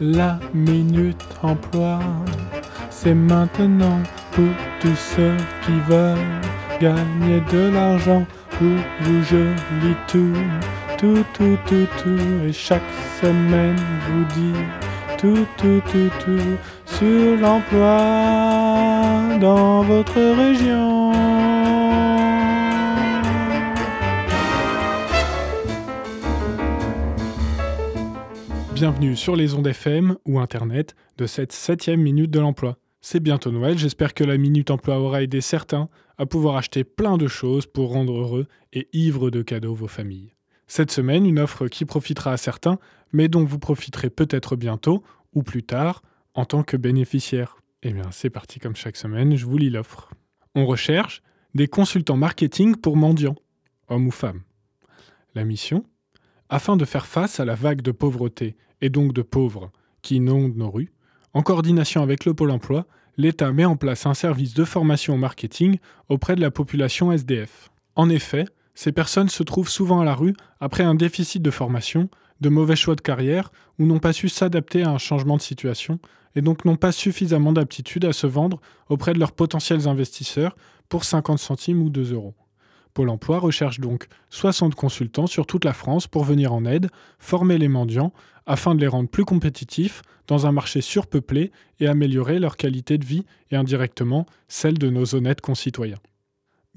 La minute emploi, c'est maintenant pour tous ceux qui veulent gagner de l'argent. Pour vous, je lis tout, tout, tout, tout, tout. Et chaque semaine, vous dit tout, tout, tout, tout sur l'emploi dans votre région. Bienvenue sur les ondes FM ou Internet de cette septième minute de l'emploi. C'est bientôt Noël, j'espère que la Minute Emploi aura aidé certains à pouvoir acheter plein de choses pour rendre heureux et ivres de cadeaux vos familles. Cette semaine, une offre qui profitera à certains, mais dont vous profiterez peut-être bientôt ou plus tard en tant que bénéficiaire. Eh bien, c'est parti comme chaque semaine, je vous lis l'offre. On recherche des consultants marketing pour mendiants, hommes ou femmes. La mission? Afin de faire face à la vague de pauvreté et donc de pauvres qui inondent nos rues, en coordination avec le Pôle emploi, l'État met en place un service de formation au marketing auprès de la population SDF. En effet, ces personnes se trouvent souvent à la rue après un déficit de formation, de mauvais choix de carrière ou n'ont pas su s'adapter à un changement de situation et donc n'ont pas suffisamment d'aptitude à se vendre auprès de leurs potentiels investisseurs pour 50 centimes ou 2 euros. Pôle emploi recherche donc 60 consultants sur toute la France pour venir en aide, former les mendiants, afin de les rendre plus compétitifs dans un marché surpeuplé et améliorer leur qualité de vie et indirectement celle de nos honnêtes concitoyens.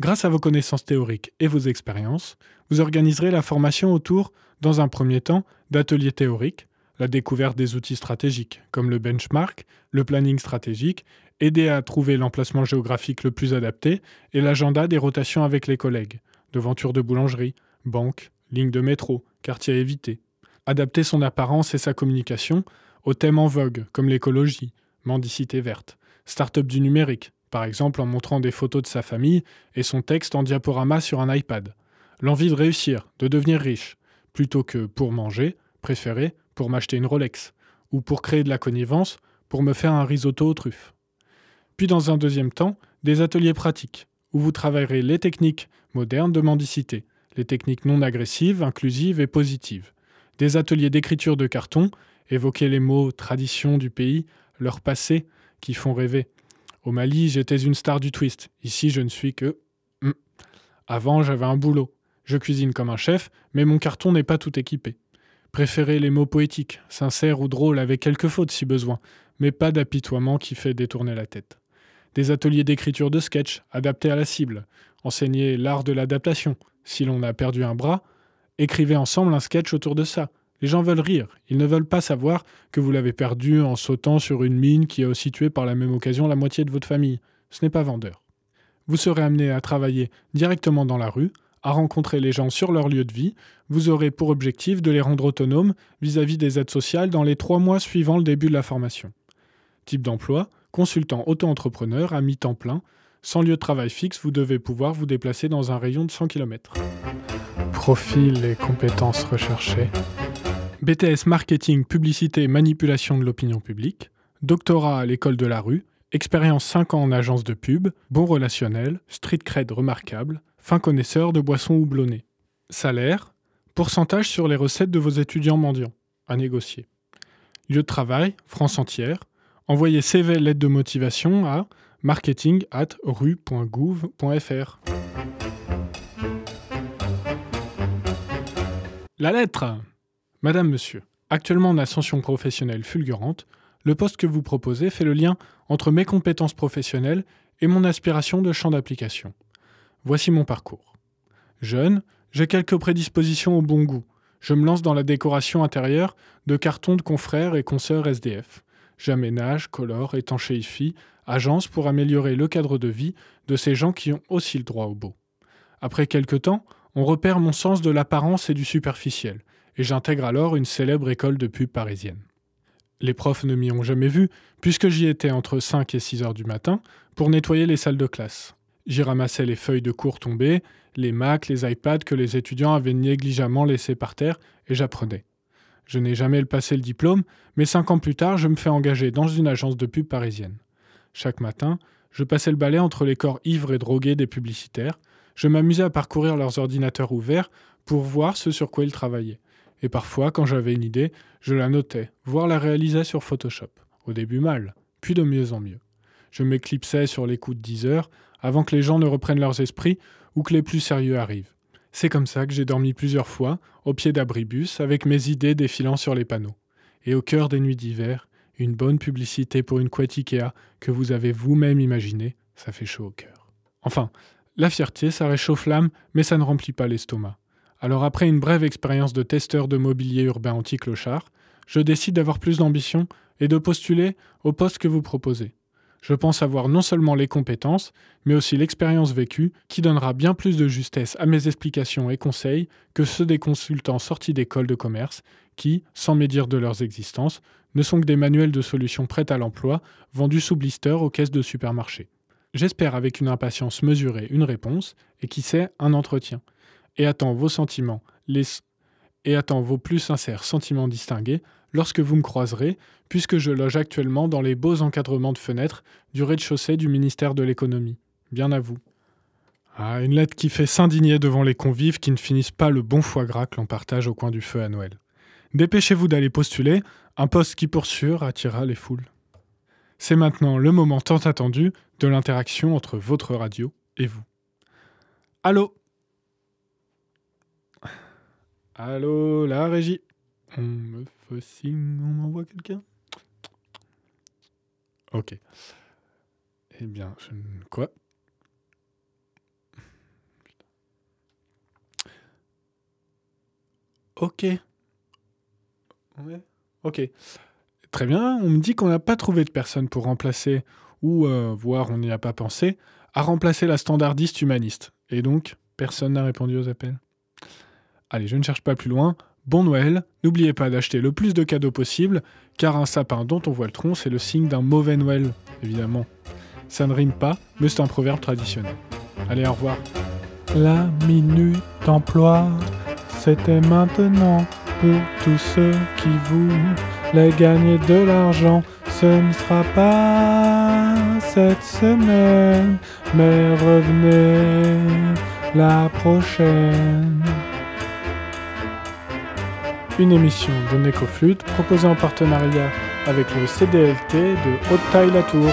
Grâce à vos connaissances théoriques et vos expériences, vous organiserez la formation autour, dans un premier temps, d'ateliers théoriques, la découverte des outils stratégiques, comme le benchmark, le planning stratégique aider à trouver l'emplacement géographique le plus adapté et l'agenda des rotations avec les collègues, devanture de boulangerie, banque, ligne de métro, quartier à éviter. Adapter son apparence et sa communication aux thèmes en vogue comme l'écologie, mendicité verte, start-up du numérique, par exemple en montrant des photos de sa famille et son texte en diaporama sur un iPad. L'envie de réussir, de devenir riche, plutôt que pour manger, préféré pour m'acheter une Rolex, ou pour créer de la connivence, pour me faire un risotto aux truffes. Puis dans un deuxième temps, des ateliers pratiques, où vous travaillerez les techniques modernes de mendicité, les techniques non agressives, inclusives et positives. Des ateliers d'écriture de carton, évoquer les mots tradition du pays, leur passé, qui font rêver. Au Mali, j'étais une star du twist. Ici, je ne suis que... Hmm. Avant, j'avais un boulot. Je cuisine comme un chef, mais mon carton n'est pas tout équipé. Préférez les mots poétiques, sincères ou drôles avec quelques fautes si besoin, mais pas d'apitoiement qui fait détourner la tête des ateliers d'écriture de sketch adaptés à la cible, enseigner l'art de l'adaptation. Si l'on a perdu un bras, écrivez ensemble un sketch autour de ça. Les gens veulent rire, ils ne veulent pas savoir que vous l'avez perdu en sautant sur une mine qui a situé par la même occasion la moitié de votre famille. Ce n'est pas vendeur. Vous serez amené à travailler directement dans la rue, à rencontrer les gens sur leur lieu de vie. Vous aurez pour objectif de les rendre autonomes vis-à-vis -vis des aides sociales dans les trois mois suivant le début de la formation. Type d'emploi, consultant auto-entrepreneur à mi-temps plein. Sans lieu de travail fixe, vous devez pouvoir vous déplacer dans un rayon de 100 km. Profil et compétences recherchées. BTS Marketing, Publicité et Manipulation de l'opinion publique. Doctorat à l'école de la rue. Expérience 5 ans en agence de pub. Bon relationnel. Street cred remarquable. Fin connaisseur de boissons houblonnées. Salaire. Pourcentage sur les recettes de vos étudiants mendiants. À négocier. Lieu de travail, France entière. Envoyez CV lettre de motivation à marketing at rue.gouv.fr. La lettre Madame, Monsieur, actuellement en ascension professionnelle fulgurante, le poste que vous proposez fait le lien entre mes compétences professionnelles et mon aspiration de champ d'application. Voici mon parcours. Jeune, j'ai quelques prédispositions au bon goût. Je me lance dans la décoration intérieure de cartons de confrères et consoeurs SDF. J'aménage, colore, étanchéifie, agence pour améliorer le cadre de vie de ces gens qui ont aussi le droit au beau. Après quelque temps, on repère mon sens de l'apparence et du superficiel, et j'intègre alors une célèbre école de pub parisienne. Les profs ne m'y ont jamais vu, puisque j'y étais entre 5 et 6 heures du matin pour nettoyer les salles de classe. J'y ramassais les feuilles de cours tombées, les Macs, les iPads que les étudiants avaient négligemment laissés par terre, et j'apprenais. Je n'ai jamais passé le diplôme, mais cinq ans plus tard, je me fais engager dans une agence de pub parisienne. Chaque matin, je passais le balai entre les corps ivres et drogués des publicitaires. Je m'amusais à parcourir leurs ordinateurs ouverts pour voir ce sur quoi ils travaillaient. et parfois, quand j'avais une idée, je la notais, voire la réalisais sur Photoshop. Au début mal, puis de mieux en mieux. Je m'éclipsais sur les coups de 10 heures, avant que les gens ne reprennent leurs esprits ou que les plus sérieux arrivent. C'est comme ça que j'ai dormi plusieurs fois, au pied d'abribus, avec mes idées défilant sur les panneaux. Et au cœur des nuits d'hiver, une bonne publicité pour une couette que vous avez vous-même imaginée, ça fait chaud au cœur. Enfin, la fierté, ça réchauffe l'âme, mais ça ne remplit pas l'estomac. Alors après une brève expérience de testeur de mobilier urbain anti-clochard, je décide d'avoir plus d'ambition et de postuler au poste que vous proposez. Je pense avoir non seulement les compétences, mais aussi l'expérience vécue qui donnera bien plus de justesse à mes explications et conseils que ceux des consultants sortis d'écoles de commerce qui, sans médire de leurs existences, ne sont que des manuels de solutions prêtes à l'emploi vendus sous blister aux caisses de supermarché. J'espère avec une impatience mesurée une réponse et qui sait un entretien et attends vos sentiments, les... et attends vos plus sincères sentiments distingués lorsque vous me croiserez, puisque je loge actuellement dans les beaux encadrements de fenêtres du rez-de-chaussée du ministère de l'économie. Bien à vous. Ah, une lettre qui fait s'indigner devant les convives qui ne finissent pas le bon foie gras que l'on partage au coin du feu à Noël. Dépêchez-vous d'aller postuler, un poste qui pour sûr attira les foules. C'est maintenant le moment tant attendu de l'interaction entre votre radio et vous. Allô? Allô, la régie. On me fait signe, on m'envoie quelqu'un Ok. Eh bien, je... Quoi? Ok. Ok. Très bien, on me dit qu'on n'a pas trouvé de personne pour remplacer, ou, euh, voire on n'y a pas pensé, à remplacer la standardiste humaniste. Et donc, personne n'a répondu aux appels. Allez, je ne cherche pas plus loin. Bon Noël, n'oubliez pas d'acheter le plus de cadeaux possible, car un sapin dont on voit le tronc, c'est le signe d'un mauvais Noël, évidemment. Ça ne rime pas, mais c'est un proverbe traditionnel. Allez, au revoir. La minute d'emploi, c'était maintenant pour tous ceux qui voulaient gagner de l'argent. Ce ne sera pas cette semaine, mais revenez la prochaine une émission de Necoflute proposée en partenariat avec le CDLT de Haute-Taille-la-Tour.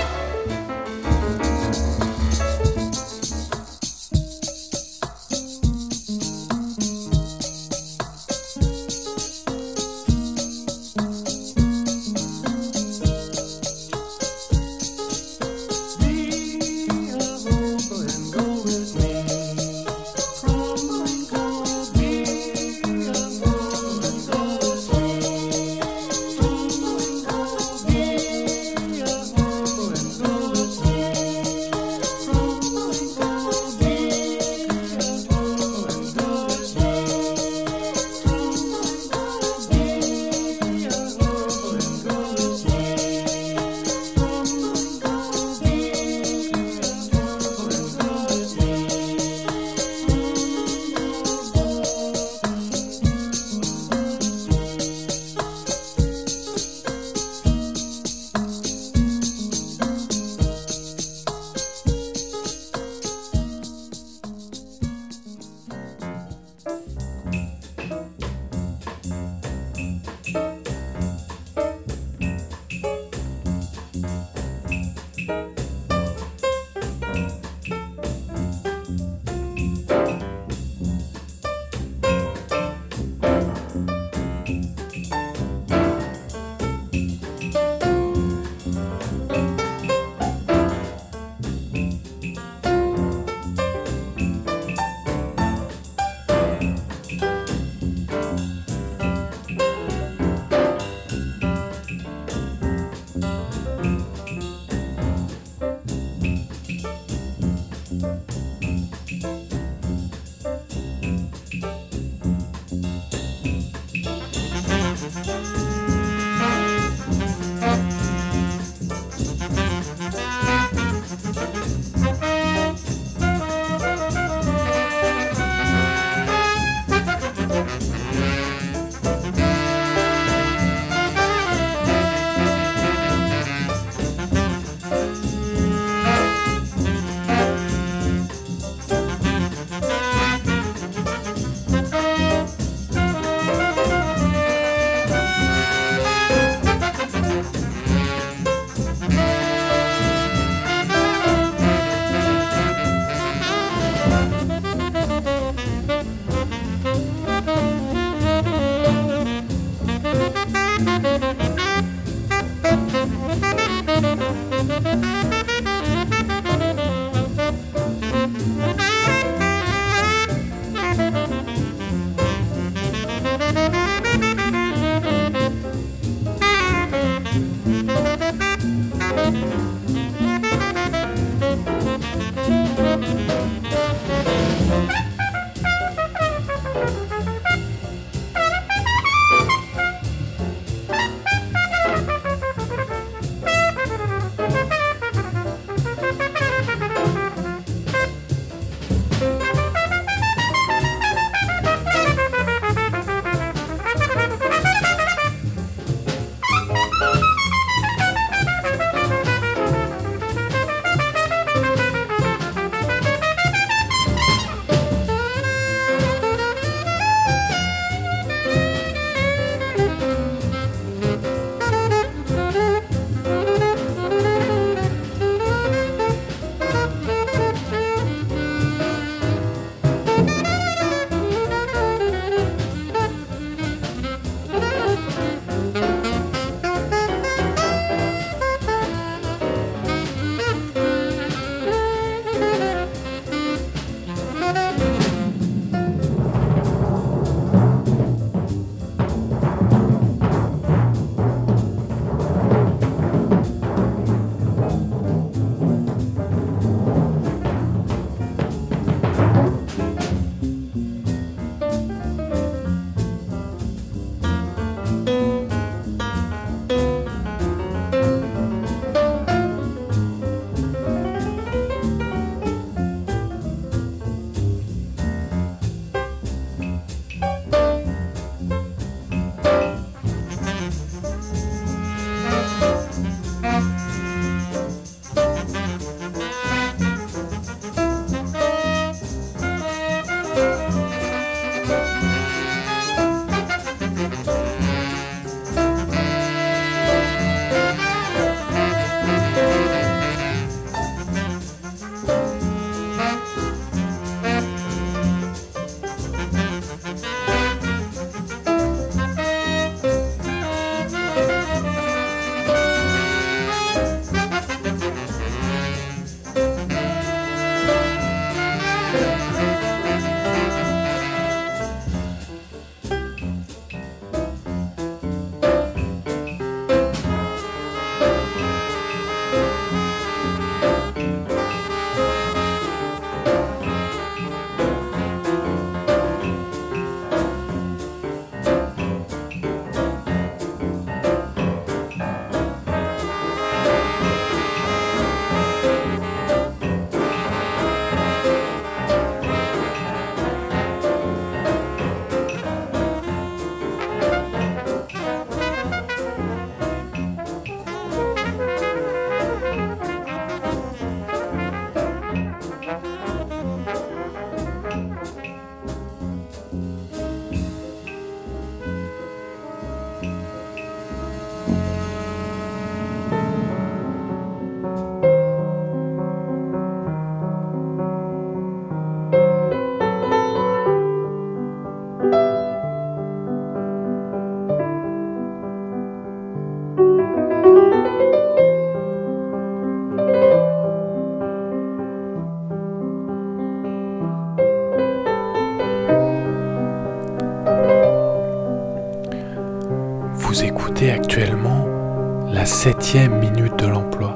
Septième minute de l'emploi,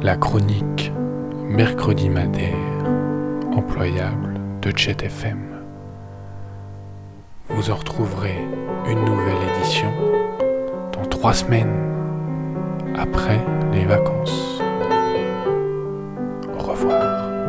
la chronique mercredi madère employable de Jet FM. Vous en retrouverez une nouvelle édition dans trois semaines après les vacances. Au revoir.